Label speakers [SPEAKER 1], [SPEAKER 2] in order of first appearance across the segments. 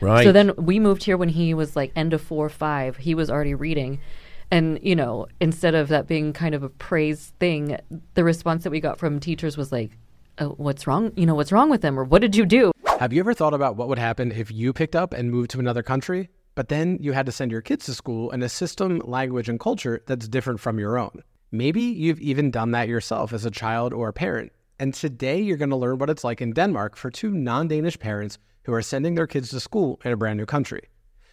[SPEAKER 1] Right.
[SPEAKER 2] So then we moved here when he was like end of four or five. He was already reading. And, you know, instead of that being kind of a praise thing, the response that we got from teachers was like, oh, what's wrong? You know, what's wrong with them? Or what did you do?
[SPEAKER 3] Have you ever thought about what would happen if you picked up and moved to another country, but then you had to send your kids to school in a system, language, and culture that's different from your own? Maybe you've even done that yourself as a child or a parent. And today you're going to learn what it's like in Denmark for two non Danish parents who are sending their kids to school in a brand new country.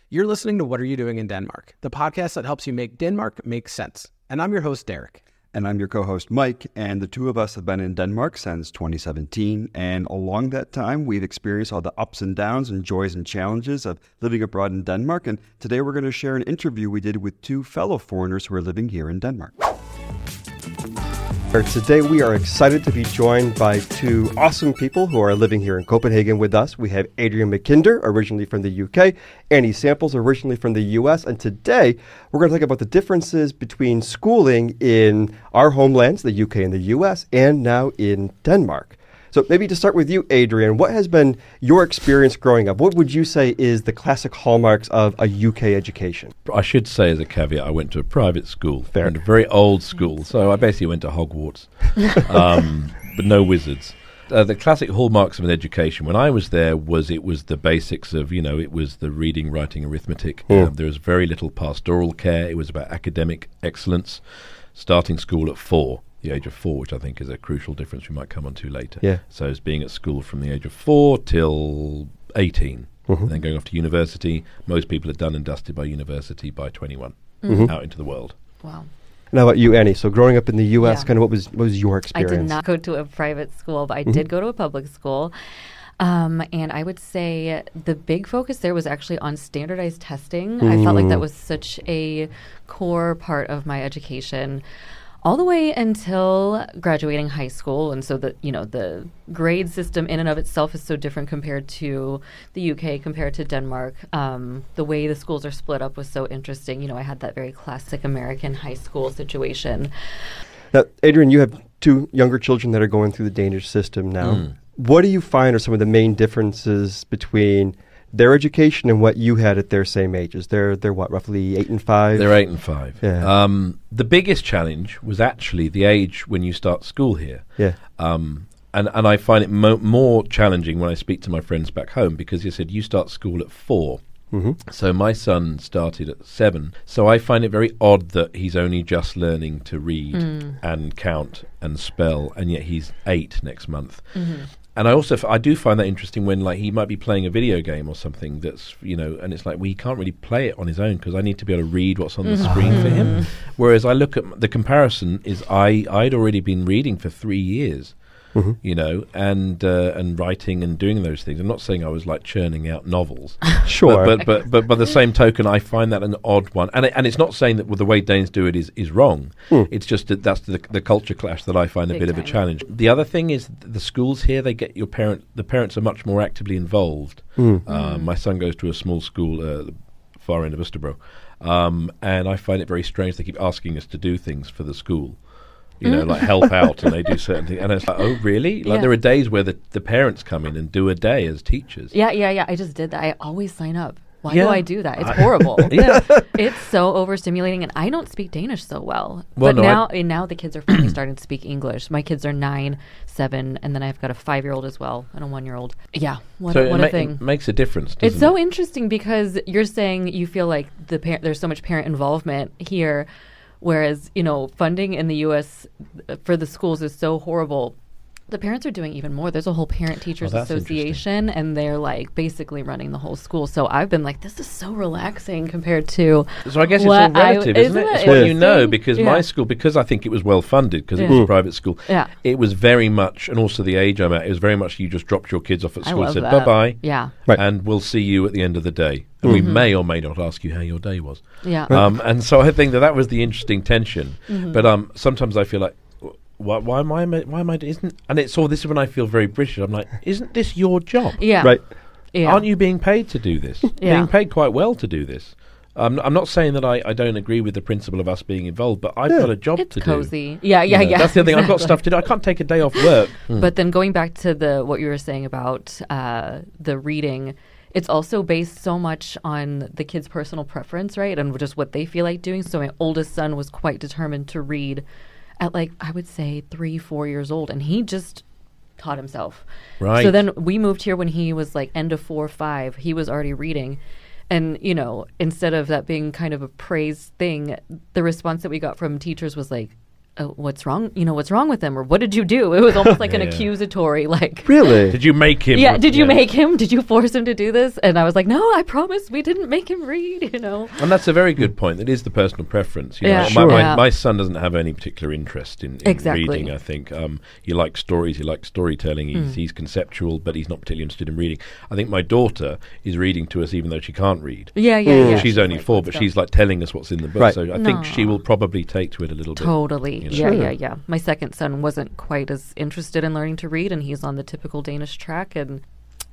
[SPEAKER 3] You're listening to What Are You Doing in Denmark, the podcast that helps you make Denmark make sense. And I'm your host, Derek.
[SPEAKER 4] And I'm your co host, Mike. And the two of us have been in Denmark since 2017. And along that time, we've experienced all the ups and downs and joys and challenges of living abroad in Denmark. And today we're going to share an interview we did with two fellow foreigners who are living here in Denmark.
[SPEAKER 5] Today, we are excited to be joined by two awesome people who are living here in Copenhagen with us. We have Adrian MacKinder, originally from the UK, Annie Samples, originally from the US. And today, we're going to talk about the differences between schooling in our homelands, the UK and the US, and now in Denmark. So maybe to start with you, Adrian, what has been your experience growing up? What would you say is the classic hallmarks of a UK education?
[SPEAKER 1] I should say, as a caveat, I went to a private school,
[SPEAKER 5] Fair.
[SPEAKER 1] to a very old school, so I basically went to Hogwarts, um, but no wizards. Uh, the classic hallmarks of an education when I was there was it was the basics of you know it was the reading, writing, arithmetic.
[SPEAKER 5] Mm.
[SPEAKER 1] Um, there was very little pastoral care. It was about academic excellence. Starting school at four, the age of four, which I think is a crucial difference we might come on to later.
[SPEAKER 5] Yeah.
[SPEAKER 1] So it's being at school from the age of four till 18,
[SPEAKER 5] Mhm.
[SPEAKER 1] and then going off to university. Most people are done and dusted by university by 21,
[SPEAKER 5] Mhm.
[SPEAKER 1] out into the world.
[SPEAKER 2] Wow.
[SPEAKER 5] And how about you, Annie? So growing up in the US,
[SPEAKER 2] Yeah.
[SPEAKER 5] kind of what was what was your experience?
[SPEAKER 2] I did not go to a private school, but I
[SPEAKER 5] Mhm.
[SPEAKER 2] did go to a public school. Um, and I would say the big focus there was actually on standardized testing. I felt like that
[SPEAKER 5] Mm.
[SPEAKER 2] was such a core part of my education all the way until graduating high school. And so the, you know, the grade system in and of itself is so different compared to the UK, compared to Denmark. Um, the way the schools are split up was so interesting. You know, I had that very classic American high school situation.
[SPEAKER 5] Now, Adrian, you have two younger children that are going through the Danish system now.
[SPEAKER 1] Mm.
[SPEAKER 5] What do you find are some of the main differences between their education and what you had at their same ages? They're they're what roughly eight and five.
[SPEAKER 1] They're eight and five.
[SPEAKER 5] Yeah.
[SPEAKER 1] Um, the biggest challenge was actually the age when you start school here.
[SPEAKER 5] Yeah.
[SPEAKER 1] Um, and, and I find it mo- more challenging when I speak to my friends back home because you said you start school at four.
[SPEAKER 5] hmm
[SPEAKER 1] So my son started at seven. So I find it very odd that he's only just learning to read and count and spell, and yet he's eight next month. And I also f- I do find that interesting when like he might be playing a video game or something that's you know, and it's like well he can't really play it on his own because I need to be able to read what's on the mm-hmm. screen for him. Mm-hmm. Whereas I look at m- the comparison is I I'd already been reading for three years
[SPEAKER 5] Mhm.
[SPEAKER 1] you know, and uh, and writing and doing those things. I'm not saying I was like churning out novels,
[SPEAKER 5] Sure.
[SPEAKER 1] but, but but but by the same token, I find that an odd one, and it, and it's not saying that well, the way Danes do it is is wrong.
[SPEAKER 5] Mm.
[SPEAKER 1] It's just that that's the the culture clash that I find a
[SPEAKER 2] Big
[SPEAKER 1] bit of a challenge. The other thing is the schools here they get your parent the parents are much more actively involved.
[SPEAKER 5] Mm.
[SPEAKER 1] Uh, my son goes to a small school, uh, the far end of Østerbro, um, and I find it very strange. They keep asking us to do things for the school. You know, like help mm. out, and they do certain things, and it's like, oh, really? Like
[SPEAKER 2] Yeah.
[SPEAKER 1] there are days where the, the parents come in and do a day as teachers.
[SPEAKER 2] Yeah, yeah, yeah. I just did that. I always sign up. Why
[SPEAKER 1] Yeah.
[SPEAKER 2] do I do that? It's
[SPEAKER 1] I-
[SPEAKER 2] horrible.
[SPEAKER 1] Yeah.
[SPEAKER 2] it's so overstimulating, and I don't speak Danish so well.
[SPEAKER 1] Well,
[SPEAKER 2] but
[SPEAKER 1] no, I-
[SPEAKER 2] now, and now the kids are finally starting to speak English. My kids are nine, seven, and then I've got a five-year-old as well and a one-year-old. Yeah, what,
[SPEAKER 1] so
[SPEAKER 2] a, what
[SPEAKER 1] it,
[SPEAKER 2] a thing.
[SPEAKER 1] makes a difference.
[SPEAKER 2] It's so
[SPEAKER 1] it?
[SPEAKER 2] interesting because you're saying you feel like the par- there's so much parent involvement here, whereas you know funding in the U.S. for the schools is so horrible. The parents are doing even more. There's a whole parent teachers
[SPEAKER 1] Oh,
[SPEAKER 2] association, and they're like basically running the whole school. So I've been like, this is so relaxing compared to.
[SPEAKER 1] So I guess it's
[SPEAKER 2] what
[SPEAKER 1] all
[SPEAKER 2] I-
[SPEAKER 1] relative, isn't,
[SPEAKER 2] isn't
[SPEAKER 1] it?
[SPEAKER 2] it
[SPEAKER 1] It's what you know because
[SPEAKER 2] Yeah.
[SPEAKER 1] my school, because I think it was well funded, because it was a private school.
[SPEAKER 2] Yeah.
[SPEAKER 1] It was very much, and also the age I'm at, it was very much you just dropped your kids off at school,
[SPEAKER 2] love
[SPEAKER 1] said bye bye,
[SPEAKER 2] Yeah,
[SPEAKER 5] Right.
[SPEAKER 1] and we'll see you at the end of the day. And we may or may not ask you how your day was.
[SPEAKER 2] yeah.
[SPEAKER 1] Um, and so I think that that was the interesting tension.
[SPEAKER 2] Mm-hmm.
[SPEAKER 1] But um, sometimes I feel like, wh- why, why am I? Why am I? Isn't and it's all this is when I feel very British. I'm like, isn't this your job?
[SPEAKER 2] yeah,
[SPEAKER 5] Right.
[SPEAKER 2] Yeah.
[SPEAKER 1] Aren't you being paid to do this?
[SPEAKER 2] Yeah.
[SPEAKER 1] Being paid quite well to do this. Um, I'm not saying that I, I don't agree with the principle of us being involved, but I've
[SPEAKER 5] Yeah.
[SPEAKER 1] got a job
[SPEAKER 2] It's
[SPEAKER 1] to do.
[SPEAKER 2] cozy. Yeah,
[SPEAKER 1] You
[SPEAKER 2] yeah,
[SPEAKER 1] know,
[SPEAKER 2] yeah.
[SPEAKER 1] That's the other thing. I've got stuff to do. I can't take a day off work.
[SPEAKER 2] But then going back to the what you were saying about uh, the reading, it's also based so much on the kid's personal preference, right? And just what they feel like doing. So my oldest son was quite determined to read at like I would say 3 4 years old and he just taught himself.
[SPEAKER 1] Right.
[SPEAKER 2] So then we moved here when he was like end of 4 or 5. He was already reading. And you know, instead of that being kind of a praise thing, the response that we got from teachers was like, oh, "What's wrong? You know, what's wrong with him? Or what did you do?" It was almost like an
[SPEAKER 1] Yeah.
[SPEAKER 2] accusatory, like,
[SPEAKER 5] Really?
[SPEAKER 1] Did you make him?
[SPEAKER 2] "Yeah, did you make him? Did you force him to do this?" And I was like, "No, I promise, we didn't make him read." You know.
[SPEAKER 1] And that's a very good point. It is the personal preference. You
[SPEAKER 2] Yeah,
[SPEAKER 1] know, my,
[SPEAKER 5] Sure.
[SPEAKER 1] my,
[SPEAKER 2] Yeah.
[SPEAKER 1] my son doesn't have any particular interest in, in
[SPEAKER 2] Exactly.
[SPEAKER 1] reading. I think um, he likes stories. He likes storytelling. He's,
[SPEAKER 2] Hmm.
[SPEAKER 1] he's conceptual, but he's not particularly interested in reading. I think my daughter is reading to us, even though she can't read.
[SPEAKER 2] Yeah, yeah,
[SPEAKER 5] Mm.
[SPEAKER 2] yeah.
[SPEAKER 1] she's only
[SPEAKER 2] like,
[SPEAKER 1] four, but
[SPEAKER 2] go."
[SPEAKER 1] she's like telling us what's in the book.
[SPEAKER 5] Right.
[SPEAKER 1] So I think she will probably take to it a little bit.
[SPEAKER 2] Totally.
[SPEAKER 1] You know.
[SPEAKER 2] Yeah,
[SPEAKER 5] Sure.
[SPEAKER 2] yeah, yeah. My second son wasn't quite as interested in learning to read, and he's on the typical Danish track. And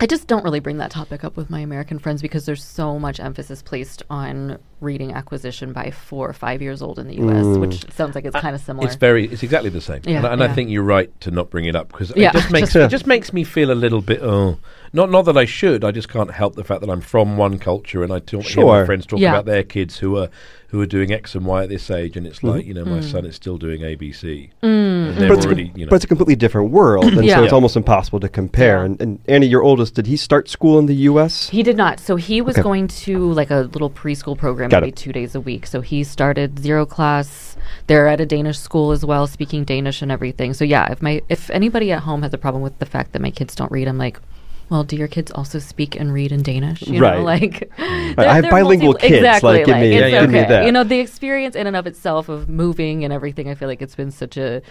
[SPEAKER 2] I just don't really bring that topic up with my American friends because there's so much emphasis placed on reading acquisition by four or five years old in the U.S.,
[SPEAKER 5] Mm.
[SPEAKER 2] which sounds like it's kind of similar.
[SPEAKER 1] It's very, it's exactly the same,
[SPEAKER 2] Yeah,
[SPEAKER 1] and, I- and I think you're right to not bring it up because
[SPEAKER 2] Yeah,
[SPEAKER 1] it just makes it just makes me feel a little bit. Oh, not not that I should. I just can't help the fact that I'm from one culture and I talk, hear my friends talk
[SPEAKER 2] Yeah.
[SPEAKER 1] about their kids who are who are doing X and Y at this age, and it's
[SPEAKER 5] Mm-hmm.
[SPEAKER 1] like you know my
[SPEAKER 2] Mm.
[SPEAKER 1] son is still doing ABC.
[SPEAKER 2] Mm.
[SPEAKER 1] And they're
[SPEAKER 5] But it's, a,
[SPEAKER 1] already
[SPEAKER 5] com-
[SPEAKER 1] you know.
[SPEAKER 5] but it's a completely different world, and so
[SPEAKER 2] Yeah.
[SPEAKER 5] it's almost impossible to compare.
[SPEAKER 2] Yeah.
[SPEAKER 5] And, and Annie, your oldest, did he start school in the U.S.?
[SPEAKER 2] He did not. So he was
[SPEAKER 5] Okay.
[SPEAKER 2] going to like a little preschool program
[SPEAKER 5] Got
[SPEAKER 2] maybe
[SPEAKER 5] it.
[SPEAKER 2] two days a week. So he started zero class. They're at a Danish school as well, speaking Danish and everything. So yeah, if my if anybody at home has a problem with the fact that my kids don't read, I'm like, well, do your kids also speak and read in Danish? You
[SPEAKER 5] Right.
[SPEAKER 2] know, like
[SPEAKER 5] I have bilingual kids,
[SPEAKER 2] Exactly,
[SPEAKER 5] like, give me-
[SPEAKER 2] it's
[SPEAKER 1] yeah, give
[SPEAKER 5] me
[SPEAKER 2] okay.
[SPEAKER 5] that.
[SPEAKER 2] You know, the experience in and of itself of moving and everything. I feel like it's been such a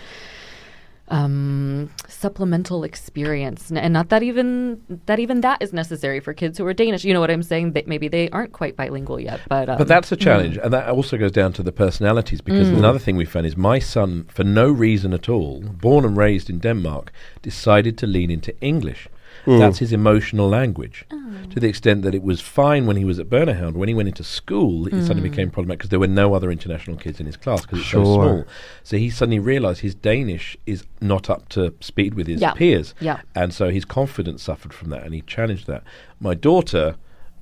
[SPEAKER 2] um, supplemental experience, and not that even that even that is necessary for kids who are Danish. You know what I'm saying? That maybe they aren't quite bilingual yet, but um,
[SPEAKER 1] But that's a challenge, and that also goes down to the personalities. Because
[SPEAKER 2] Mm.
[SPEAKER 1] another thing we found is my son, for no reason at all, born and raised in Denmark, decided to lean into English. That's his emotional language.
[SPEAKER 2] Oh.
[SPEAKER 1] To the extent that it was fine when he was at børnehave. When he went into school, it suddenly
[SPEAKER 2] Mm.
[SPEAKER 1] became problematic because there were no other international kids in his class because it's
[SPEAKER 5] Sure.
[SPEAKER 1] so small. So he suddenly realised his Danish is not up to speed with his
[SPEAKER 2] Yeah.
[SPEAKER 1] peers.
[SPEAKER 2] Yeah.
[SPEAKER 1] And so his confidence suffered from that, and he challenged that. My daughter,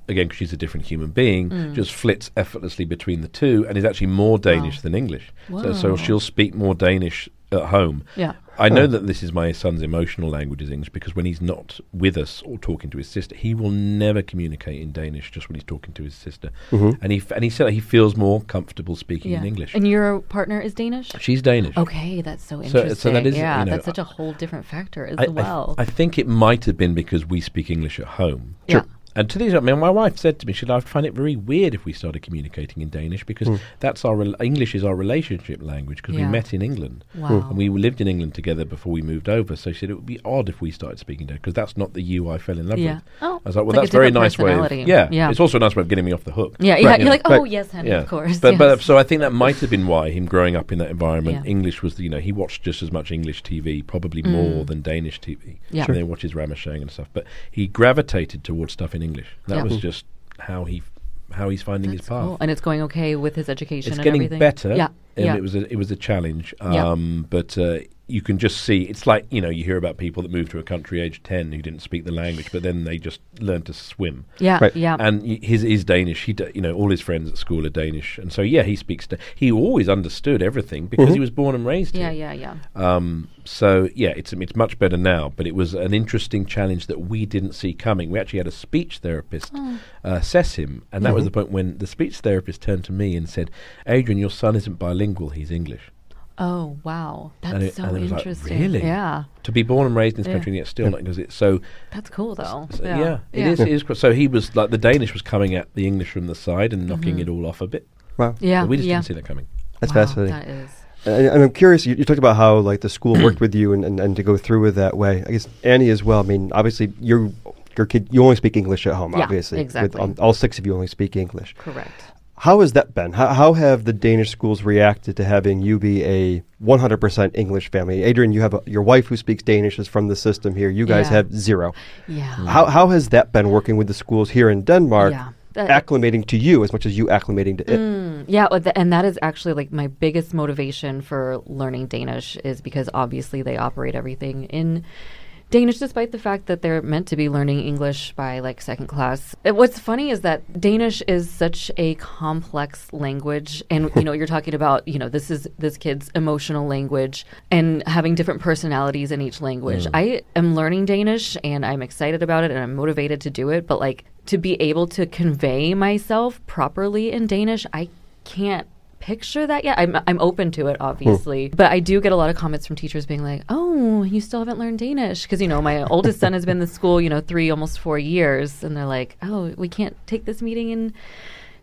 [SPEAKER 1] again, because she's a different human being,
[SPEAKER 2] Mm.
[SPEAKER 1] just flits effortlessly between the two and is actually more Danish than English. So, so she'll speak more Danish at home.
[SPEAKER 2] yeah,
[SPEAKER 1] I know that this is my son's emotional language is English because when he's not with us or talking to his sister, he will never communicate in Danish. Just when he's talking to his sister,
[SPEAKER 5] Mhm.
[SPEAKER 1] and he f- and he said he feels more comfortable speaking
[SPEAKER 2] yeah.
[SPEAKER 1] in English.
[SPEAKER 2] And your partner is Danish.
[SPEAKER 1] She's Danish.
[SPEAKER 2] Okay, that's so
[SPEAKER 1] So-
[SPEAKER 2] interesting.
[SPEAKER 1] so that is,
[SPEAKER 2] yeah,
[SPEAKER 1] you know,
[SPEAKER 2] that's such a whole different factor as
[SPEAKER 1] I, I
[SPEAKER 2] well.
[SPEAKER 1] I think it might have been because we speak English at home.
[SPEAKER 2] yeah.
[SPEAKER 1] And to these, I mean, my wife said to me, she said, I find it very weird if we started communicating in Danish because
[SPEAKER 5] Hmm.
[SPEAKER 1] that's our rel English is our relationship language because
[SPEAKER 2] Yeah.
[SPEAKER 1] we met in England
[SPEAKER 2] Wow.
[SPEAKER 1] and we lived in England together before we moved over. So she said it would be odd if we started speaking Danish because that's not the you I fell in love
[SPEAKER 2] Yeah.
[SPEAKER 1] with.
[SPEAKER 2] Oh,
[SPEAKER 1] I was like, well,
[SPEAKER 2] like
[SPEAKER 1] that's a very nice way. Of,
[SPEAKER 2] personality.
[SPEAKER 1] yeah,
[SPEAKER 2] Yeah.
[SPEAKER 1] it's also a nice way of getting me off the hook.
[SPEAKER 2] yeah,
[SPEAKER 5] Right,
[SPEAKER 2] yeah.
[SPEAKER 5] you
[SPEAKER 2] You're
[SPEAKER 5] know.
[SPEAKER 2] like, oh
[SPEAKER 5] Right.
[SPEAKER 2] yes, honey,
[SPEAKER 1] Yeah,
[SPEAKER 2] of course.
[SPEAKER 1] But but
[SPEAKER 2] yes.
[SPEAKER 1] so I think that might have been why him growing up in that environment.
[SPEAKER 2] Yeah.
[SPEAKER 1] English was, the, you know, he watched just as much English TV, probably
[SPEAKER 2] Mm.
[SPEAKER 1] more than Danish TV.
[SPEAKER 2] Yeah.
[SPEAKER 1] and then watches Ramasjang and stuff. But he gravitated towards stuff in English. That
[SPEAKER 2] Yeah.
[SPEAKER 1] was mm. just how he how he's finding
[SPEAKER 2] That's
[SPEAKER 1] his path.
[SPEAKER 2] cool. and it's going okay with his education.
[SPEAKER 1] It's getting
[SPEAKER 2] everything.
[SPEAKER 1] better.
[SPEAKER 2] Yeah,
[SPEAKER 1] and
[SPEAKER 2] yeah.
[SPEAKER 1] it was a, it was a challenge.
[SPEAKER 2] Yeah.
[SPEAKER 1] Um, but uh, you can just see it's like you know you hear about people that moved to a country age ten who didn't speak the language, but then they just learned to swim.
[SPEAKER 2] yeah,
[SPEAKER 5] Right.
[SPEAKER 2] yeah.
[SPEAKER 1] And y- his is Danish. He, d- you know, all his friends at school are Danish, and so yeah, he speaks. Da- he always understood everything because
[SPEAKER 5] Mhm.
[SPEAKER 1] he was born and raised
[SPEAKER 2] yeah,
[SPEAKER 1] here.
[SPEAKER 2] yeah, yeah.
[SPEAKER 1] Um, so yeah, it's it's much better now. But it was an interesting challenge that we didn't see coming. We actually had a speech therapist
[SPEAKER 2] Oh.
[SPEAKER 1] uh, assess him, and that was
[SPEAKER 5] Mhm.
[SPEAKER 1] the point when the speech therapist turned to me and said, "Adrian, your son isn't bilingual; he's English."
[SPEAKER 2] Oh wow, that's
[SPEAKER 1] And it-
[SPEAKER 2] so
[SPEAKER 1] and it was like,
[SPEAKER 2] interesting.
[SPEAKER 1] really?
[SPEAKER 2] Yeah,
[SPEAKER 1] To be born and raised in this
[SPEAKER 2] Yeah.
[SPEAKER 1] country and yet still not because it's so
[SPEAKER 2] that's cool though.
[SPEAKER 1] So, yeah, it
[SPEAKER 2] yeah.
[SPEAKER 1] is. It is. qu- So he was like the Danish was coming at the English from the side and knocking
[SPEAKER 2] Mhm.
[SPEAKER 1] it all off a bit.
[SPEAKER 5] Wow.
[SPEAKER 2] Yeah,
[SPEAKER 1] But we just
[SPEAKER 2] yeah.
[SPEAKER 1] didn't see that coming.
[SPEAKER 5] That's
[SPEAKER 2] Wow,
[SPEAKER 5] fascinating.
[SPEAKER 2] That is.
[SPEAKER 5] And, and I'm curious, you, you talked about how like the school worked with you and, and, and to go through with that way. I guess Annie as well. I mean, obviously you your kid you only speak English at home.
[SPEAKER 2] Yeah,
[SPEAKER 5] obviously, With,
[SPEAKER 2] exactly.
[SPEAKER 5] um, all six of you only speak English.
[SPEAKER 2] Correct.
[SPEAKER 5] How has that been? How, how have the Danish schools reacted to having you be a 100% English family? Adrian, you have a, your wife who speaks Danish is from the system here. You guys
[SPEAKER 2] Yeah.
[SPEAKER 5] have zero.
[SPEAKER 2] Yeah.
[SPEAKER 5] How, how has that been working with the schools here in Denmark,
[SPEAKER 2] Yeah. That-
[SPEAKER 5] acclimating to you as much as you acclimating to it?
[SPEAKER 2] Mm, yeah, and that is actually like my biggest motivation for learning Danish is because obviously they operate everything in Danish, despite the fact that they're meant to be learning English by like second class. What's funny is that Danish is such a complex language, and you know, you're talking about you know this is this kid's emotional language and having different personalities in each language. Mm. I am learning Danish, and I'm excited about it, and I'm motivated to do it. But like to be able to convey myself properly in Danish, I can't picture that yet. I'm I'm open to it, obviously, but I do get a lot of comments from teachers being like, "Oh, you still haven't learned Danish," because you know my oldest son has been in the school, you know, three almost four years, and they're like, "Oh, we can't take this meeting in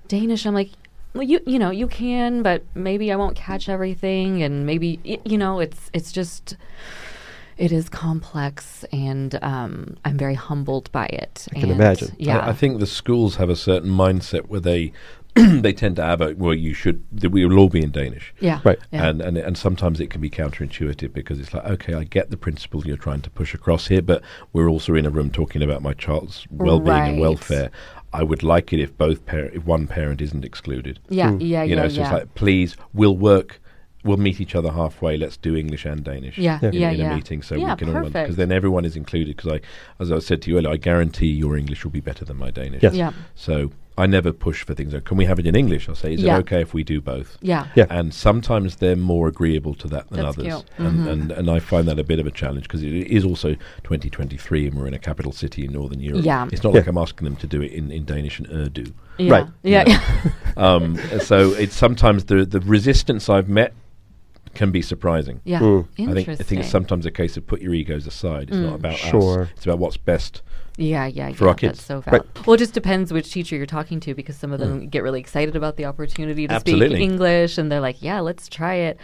[SPEAKER 2] Danish." I'm like. Well, you you know you can, but maybe I won't catch everything, and maybe y- you know it's it's just it is complex, and um, I'm very humbled by it.
[SPEAKER 5] I can
[SPEAKER 2] And,
[SPEAKER 5] imagine.
[SPEAKER 2] Yeah,
[SPEAKER 1] I, I think the schools have a certain mindset where they they tend to have a well, you should we will all be in Danish.
[SPEAKER 2] yeah,
[SPEAKER 5] Right.
[SPEAKER 2] Yeah.
[SPEAKER 1] And, and and sometimes it can be counterintuitive because it's like, okay, I get the principle you're trying to push across here, but we're also in a room talking about my child's well-being and welfare. I would like it if both par- if one parent isn't excluded.
[SPEAKER 2] yeah,
[SPEAKER 5] Mm.
[SPEAKER 2] yeah,
[SPEAKER 1] you
[SPEAKER 2] yeah,
[SPEAKER 1] know, so
[SPEAKER 2] yeah.
[SPEAKER 1] it's like, please, we'll work. We'll meet each other halfway. Let's do English and Danish.
[SPEAKER 2] Yeah,
[SPEAKER 1] in,
[SPEAKER 2] yeah,
[SPEAKER 1] in
[SPEAKER 2] yeah.
[SPEAKER 1] a meeting, so
[SPEAKER 2] Yeah,
[SPEAKER 1] we can all
[SPEAKER 2] perfect.
[SPEAKER 1] because then everyone is included. Because I, as I said to you earlier, I guarantee your English will be better than my Danish.
[SPEAKER 5] Yes.
[SPEAKER 2] yeah,
[SPEAKER 1] So I never push for things. Like, Can we have it in English? I'll say, is
[SPEAKER 2] Yeah.
[SPEAKER 1] it okay if we do both?
[SPEAKER 2] yeah,
[SPEAKER 5] Yeah.
[SPEAKER 1] and sometimes they're more agreeable to that than
[SPEAKER 2] That's
[SPEAKER 1] others.
[SPEAKER 2] cute. Mm-hmm.
[SPEAKER 1] And, and and I find that a bit of a challenge because it is also 2023 and we're in a capital city in Northern Europe.
[SPEAKER 2] Yeah.
[SPEAKER 1] It's not
[SPEAKER 5] Yeah.
[SPEAKER 1] like I'm asking them to do it in, in Danish and Urdu.
[SPEAKER 2] yeah,
[SPEAKER 5] Right.
[SPEAKER 2] yeah, yeah.
[SPEAKER 1] Um, so it's sometimes the the resistance I've met can be surprising.
[SPEAKER 2] Yeah,
[SPEAKER 5] Mm.
[SPEAKER 1] I think I think it's sometimes a case of put your egos aside. It's not hmm. about
[SPEAKER 5] Sure.
[SPEAKER 1] us. It's about what's best.
[SPEAKER 2] Yeah, yeah,
[SPEAKER 1] for
[SPEAKER 2] yeah.
[SPEAKER 1] our kids.
[SPEAKER 2] That's so
[SPEAKER 5] Right.
[SPEAKER 2] Well, it just depends which teacher you're talking to because some of them hmm. get really excited about the opportunity to
[SPEAKER 1] Absolutely.
[SPEAKER 2] speak English and they're like, "Yeah, let's try it."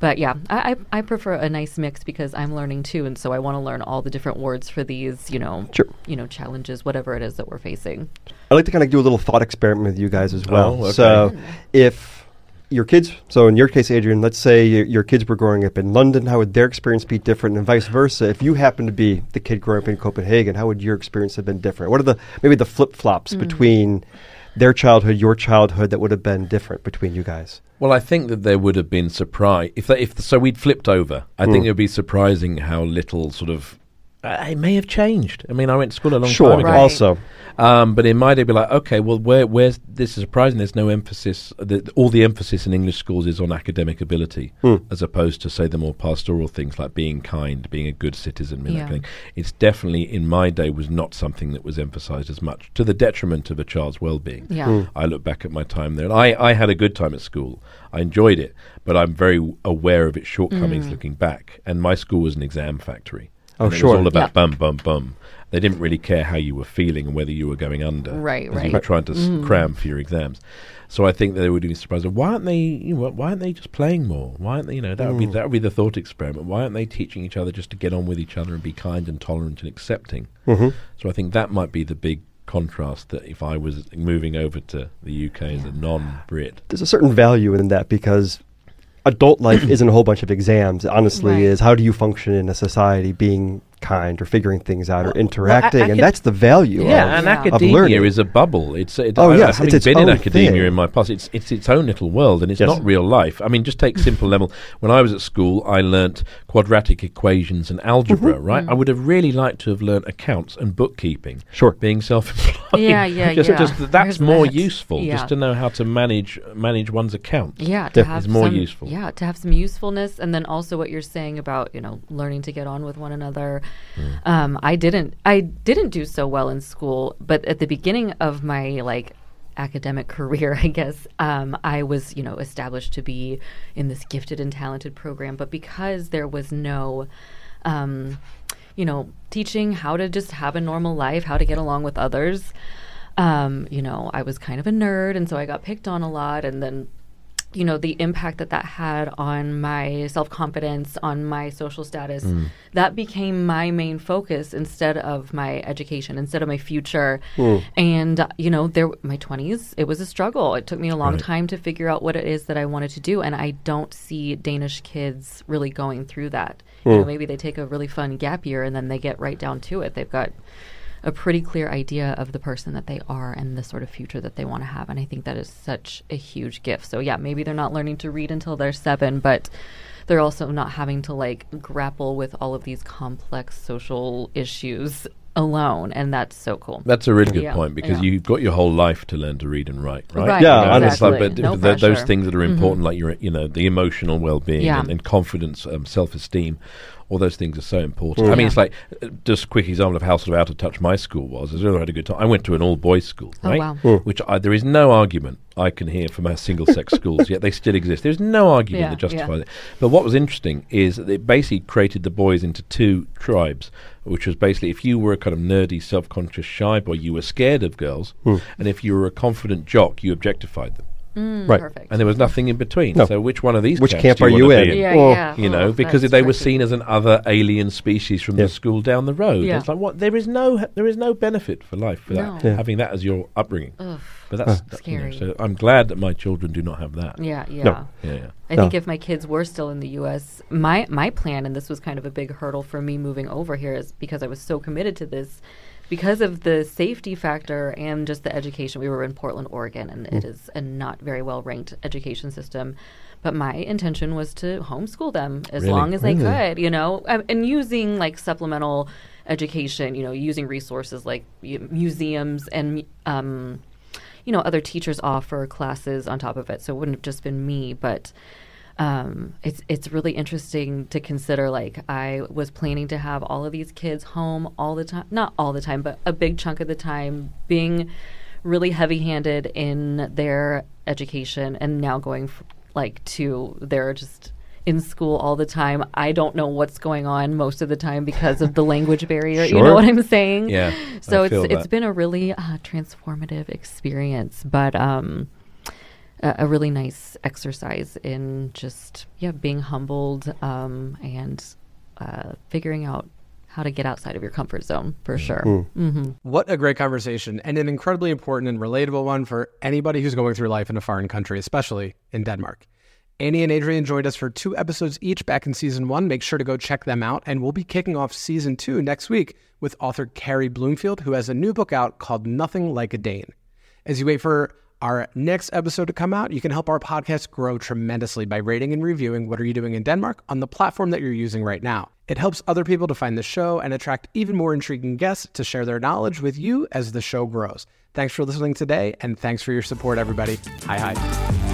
[SPEAKER 2] But yeah, I, I I prefer a nice mix because I'm learning too, and so I want to learn all the different words for these, you know,
[SPEAKER 5] Sure.
[SPEAKER 2] you know, challenges, whatever it is that we're facing.
[SPEAKER 5] I'd like to kind of do a little thought experiment with you guys as oh, well.
[SPEAKER 1] Oh, okay.
[SPEAKER 5] So, hmm. if your kids, so in your case, Adrian, let's say your, your kids were growing up in London, how would their experience be different, and vice versa? If you happen to be the kid growing up in Copenhagen, how would your experience have been different? What are the maybe the flip flops
[SPEAKER 2] Mm.
[SPEAKER 5] between their childhood, your childhood, that would have been different between you guys?
[SPEAKER 1] Well, I think that there would have been surprise if they, if so we'd flipped over. I think
[SPEAKER 5] Mm.
[SPEAKER 1] it would be surprising how little sort of uh, it may have changed. I mean, I went to school a long
[SPEAKER 5] Sure.
[SPEAKER 1] time ago.
[SPEAKER 2] Right.
[SPEAKER 5] Also,
[SPEAKER 1] Um, but in my day, be like, okay, well, where, where's this is surprising? There's no emphasis. The, all the emphasis in English schools is on academic ability,
[SPEAKER 5] Hmm.
[SPEAKER 1] as opposed to say the more pastoral things like being kind, being a good citizen, and that
[SPEAKER 2] Yeah.
[SPEAKER 1] kind of thing. It's definitely in my day was not something that was emphasised as much to the detriment of a child's well-being.
[SPEAKER 2] Yeah.
[SPEAKER 5] Mm.
[SPEAKER 1] I look back at my time there, and I, I had a good time at school. I enjoyed it, but I'm very aware of its shortcomings looking back. And my school was an exam factory.
[SPEAKER 5] Oh,
[SPEAKER 1] And it
[SPEAKER 5] sure.
[SPEAKER 1] was all about
[SPEAKER 2] Yeah.
[SPEAKER 1] bum, bum, bum. They didn't really care how you were feeling and whether you were going under.
[SPEAKER 2] Right, right.
[SPEAKER 1] You were trying to s
[SPEAKER 2] Mm.
[SPEAKER 1] cram for your exams. So I think that they would be surprised. Why aren't they? You know, why aren't they just playing more? Why aren't they? You know, that would be
[SPEAKER 5] Mm.
[SPEAKER 1] that would be the thought experiment. Why aren't they teaching each other just to get on with each other and be kind and tolerant and accepting?
[SPEAKER 5] hmm
[SPEAKER 1] So I think that might be the big contrast. That if I was moving over to the UK as a non-Brit,
[SPEAKER 5] there's a certain value in that because adult life isn't a whole bunch of exams. It honestly,
[SPEAKER 2] Right.
[SPEAKER 5] is how do you function in a society being kind or figuring things out or interacting,
[SPEAKER 1] acad-
[SPEAKER 5] and that's the value.
[SPEAKER 1] Yeah,
[SPEAKER 5] of,
[SPEAKER 1] and
[SPEAKER 2] Yeah.
[SPEAKER 5] of
[SPEAKER 1] academia
[SPEAKER 5] learning.
[SPEAKER 1] is a bubble. It's it,
[SPEAKER 5] Oh,
[SPEAKER 1] I-
[SPEAKER 5] yes,
[SPEAKER 1] having
[SPEAKER 5] it's its
[SPEAKER 1] been in academia
[SPEAKER 5] thing.
[SPEAKER 1] in my past, it's it's its own little world, and it's
[SPEAKER 5] Yes.
[SPEAKER 1] not real life. I mean, just take simple level. When I was at school, I learnt quadratic equations and algebra.
[SPEAKER 5] Mm-hmm.
[SPEAKER 1] Right, I would have really liked to have learnt accounts and bookkeeping.
[SPEAKER 5] Sure.
[SPEAKER 1] being self-employed.
[SPEAKER 2] Yeah, yeah,
[SPEAKER 1] just,
[SPEAKER 2] yeah.
[SPEAKER 1] Just that's
[SPEAKER 2] There's
[SPEAKER 1] more
[SPEAKER 2] that.
[SPEAKER 1] useful.
[SPEAKER 2] Yeah.
[SPEAKER 1] Just to know how to manage manage one's accounts.
[SPEAKER 2] Yeah, to have
[SPEAKER 1] It's more
[SPEAKER 2] some,
[SPEAKER 1] useful.
[SPEAKER 2] Yeah, to have some usefulness, and then also what you're saying about you know learning to get on with one another.
[SPEAKER 1] Mm.
[SPEAKER 2] Um, I didn't, I didn't do so well in school, but at the beginning of my like academic career, I guess um, I was you know established to be in this gifted and talented program, but because there was no. Um, you know, teaching how to just have a normal life, how to get along with others. Um, you know, I was kind of a nerd, and so I got picked on a lot. And then, you know, the impact that that had on my self confidence, on my social status, that became my main focus instead of my education, instead of my future. And uh, you know, there my twenties, it was a struggle. It took me a long
[SPEAKER 1] Right.
[SPEAKER 2] time to figure out what it is that I wanted to do, and I don't see Danish kids really going through that. You know, maybe they take a really fun gap year and then they get right down to it. They've got a pretty clear idea of the person that they are and the sort of future that they want to have. And I think that is such a huge gift. So, yeah, maybe they're not learning to read until they're seven, but they're also not having to like grapple with all of these complex social issues alone, and that's so cool.
[SPEAKER 1] That's a really good
[SPEAKER 2] Yeah,
[SPEAKER 1] point because
[SPEAKER 2] yeah.
[SPEAKER 1] you've got your whole life to learn to read and write, right?
[SPEAKER 2] Right,
[SPEAKER 5] Yeah,
[SPEAKER 1] You know, and it's like, but
[SPEAKER 2] No
[SPEAKER 1] th- th- those.
[SPEAKER 2] Mm-hmm.
[SPEAKER 1] things that are important, like your, you know, the emotional well-being
[SPEAKER 2] Yeah.
[SPEAKER 1] and, and confidence, um, self-esteem, all those things are so important. I mean, it's like uh, just a quick example of how sort of out of touch my school was. I really had a good time. I went to an all-boys school,
[SPEAKER 2] Oh,
[SPEAKER 1] right?
[SPEAKER 2] wow.
[SPEAKER 1] Which I, there is no argument I can hear from our single-sex schools yet they still exist. There's no argument
[SPEAKER 2] Yeah,
[SPEAKER 1] that justifies
[SPEAKER 2] yeah.
[SPEAKER 1] it. But what was interesting is that it basically created the boys into two tribes, which was basically if you were a kind of nerdy, self-conscious, shy boy, you were scared of girls, hmm. and if you were a confident jock, you objectified them,
[SPEAKER 2] Mm,
[SPEAKER 5] Right.
[SPEAKER 2] Perfect.
[SPEAKER 1] and there was nothing in between.
[SPEAKER 5] No.
[SPEAKER 1] So which one of these
[SPEAKER 5] Which
[SPEAKER 1] camps
[SPEAKER 5] camp
[SPEAKER 1] do
[SPEAKER 5] are you
[SPEAKER 1] wanna
[SPEAKER 5] in?
[SPEAKER 2] yeah,
[SPEAKER 5] Oh,
[SPEAKER 2] yeah.
[SPEAKER 1] You know,
[SPEAKER 2] Oh,
[SPEAKER 1] because
[SPEAKER 2] that's
[SPEAKER 1] they were seen as an other alien species from
[SPEAKER 2] Yeah.
[SPEAKER 1] the school down the road.
[SPEAKER 2] Yeah.
[SPEAKER 1] It's like what there is no there is no benefit for life for that
[SPEAKER 5] Yeah.
[SPEAKER 1] having that as your upbringing.
[SPEAKER 2] Ugh,
[SPEAKER 1] But that's that- you know,
[SPEAKER 2] Scary.
[SPEAKER 1] so I'm glad that my children do not have that.
[SPEAKER 2] yeah, yeah.
[SPEAKER 5] No.
[SPEAKER 1] Yeah, yeah.
[SPEAKER 2] I
[SPEAKER 5] No.
[SPEAKER 2] think if my kids were still in the U.S., my my plan, and this was kind of a big hurdle for me moving over here, is because I was so committed to this, because of the safety factor and just the education. We were in Portland, Oregon, and
[SPEAKER 5] Mm.
[SPEAKER 2] it is a not very well ranked education system. But my intention was to homeschool them as
[SPEAKER 1] Really?
[SPEAKER 2] long as
[SPEAKER 5] Really?
[SPEAKER 2] I could, you know, um, and using like supplemental education, you know, using resources like museums and um, you know, other teachers offer classes on top of it. So it wouldn't have just been me, but um, it's it's really interesting to consider. Like I was planning to have all of these kids home all the time, not all the time, but a big chunk of the time, being really heavy-handed in their education, and now going f- like to they're just in school all the time. I don't know what's going on most of the time because of the language barrier. You know what I'm saying?
[SPEAKER 1] Yeah,
[SPEAKER 2] So
[SPEAKER 1] I
[SPEAKER 2] it's it's been a really uh, transformative experience, but um, a, a really nice exercise in just yeah being humbled um, and uh, figuring out how to get outside of your comfort zone for sure. hmm
[SPEAKER 3] What a great conversation and an incredibly important and relatable one for anybody who's going through life in a foreign country, especially in Denmark. Annie and Adrian joined us for two episodes each back in season one. Make sure to go check them out. And we'll be kicking off season two next week with author Carrie Bloomfield, who has a new book out called Nothing Like a Dane. As you wait for our next episode to come out, you can help our podcast grow tremendously by rating and reviewing What Are You Doing in Denmark on the platform that you're using right now. It helps other people to find the show and attract even more intriguing guests to share their knowledge with you as the show grows. Thanks for listening today, and thanks for your support, everybody. Hi, hi.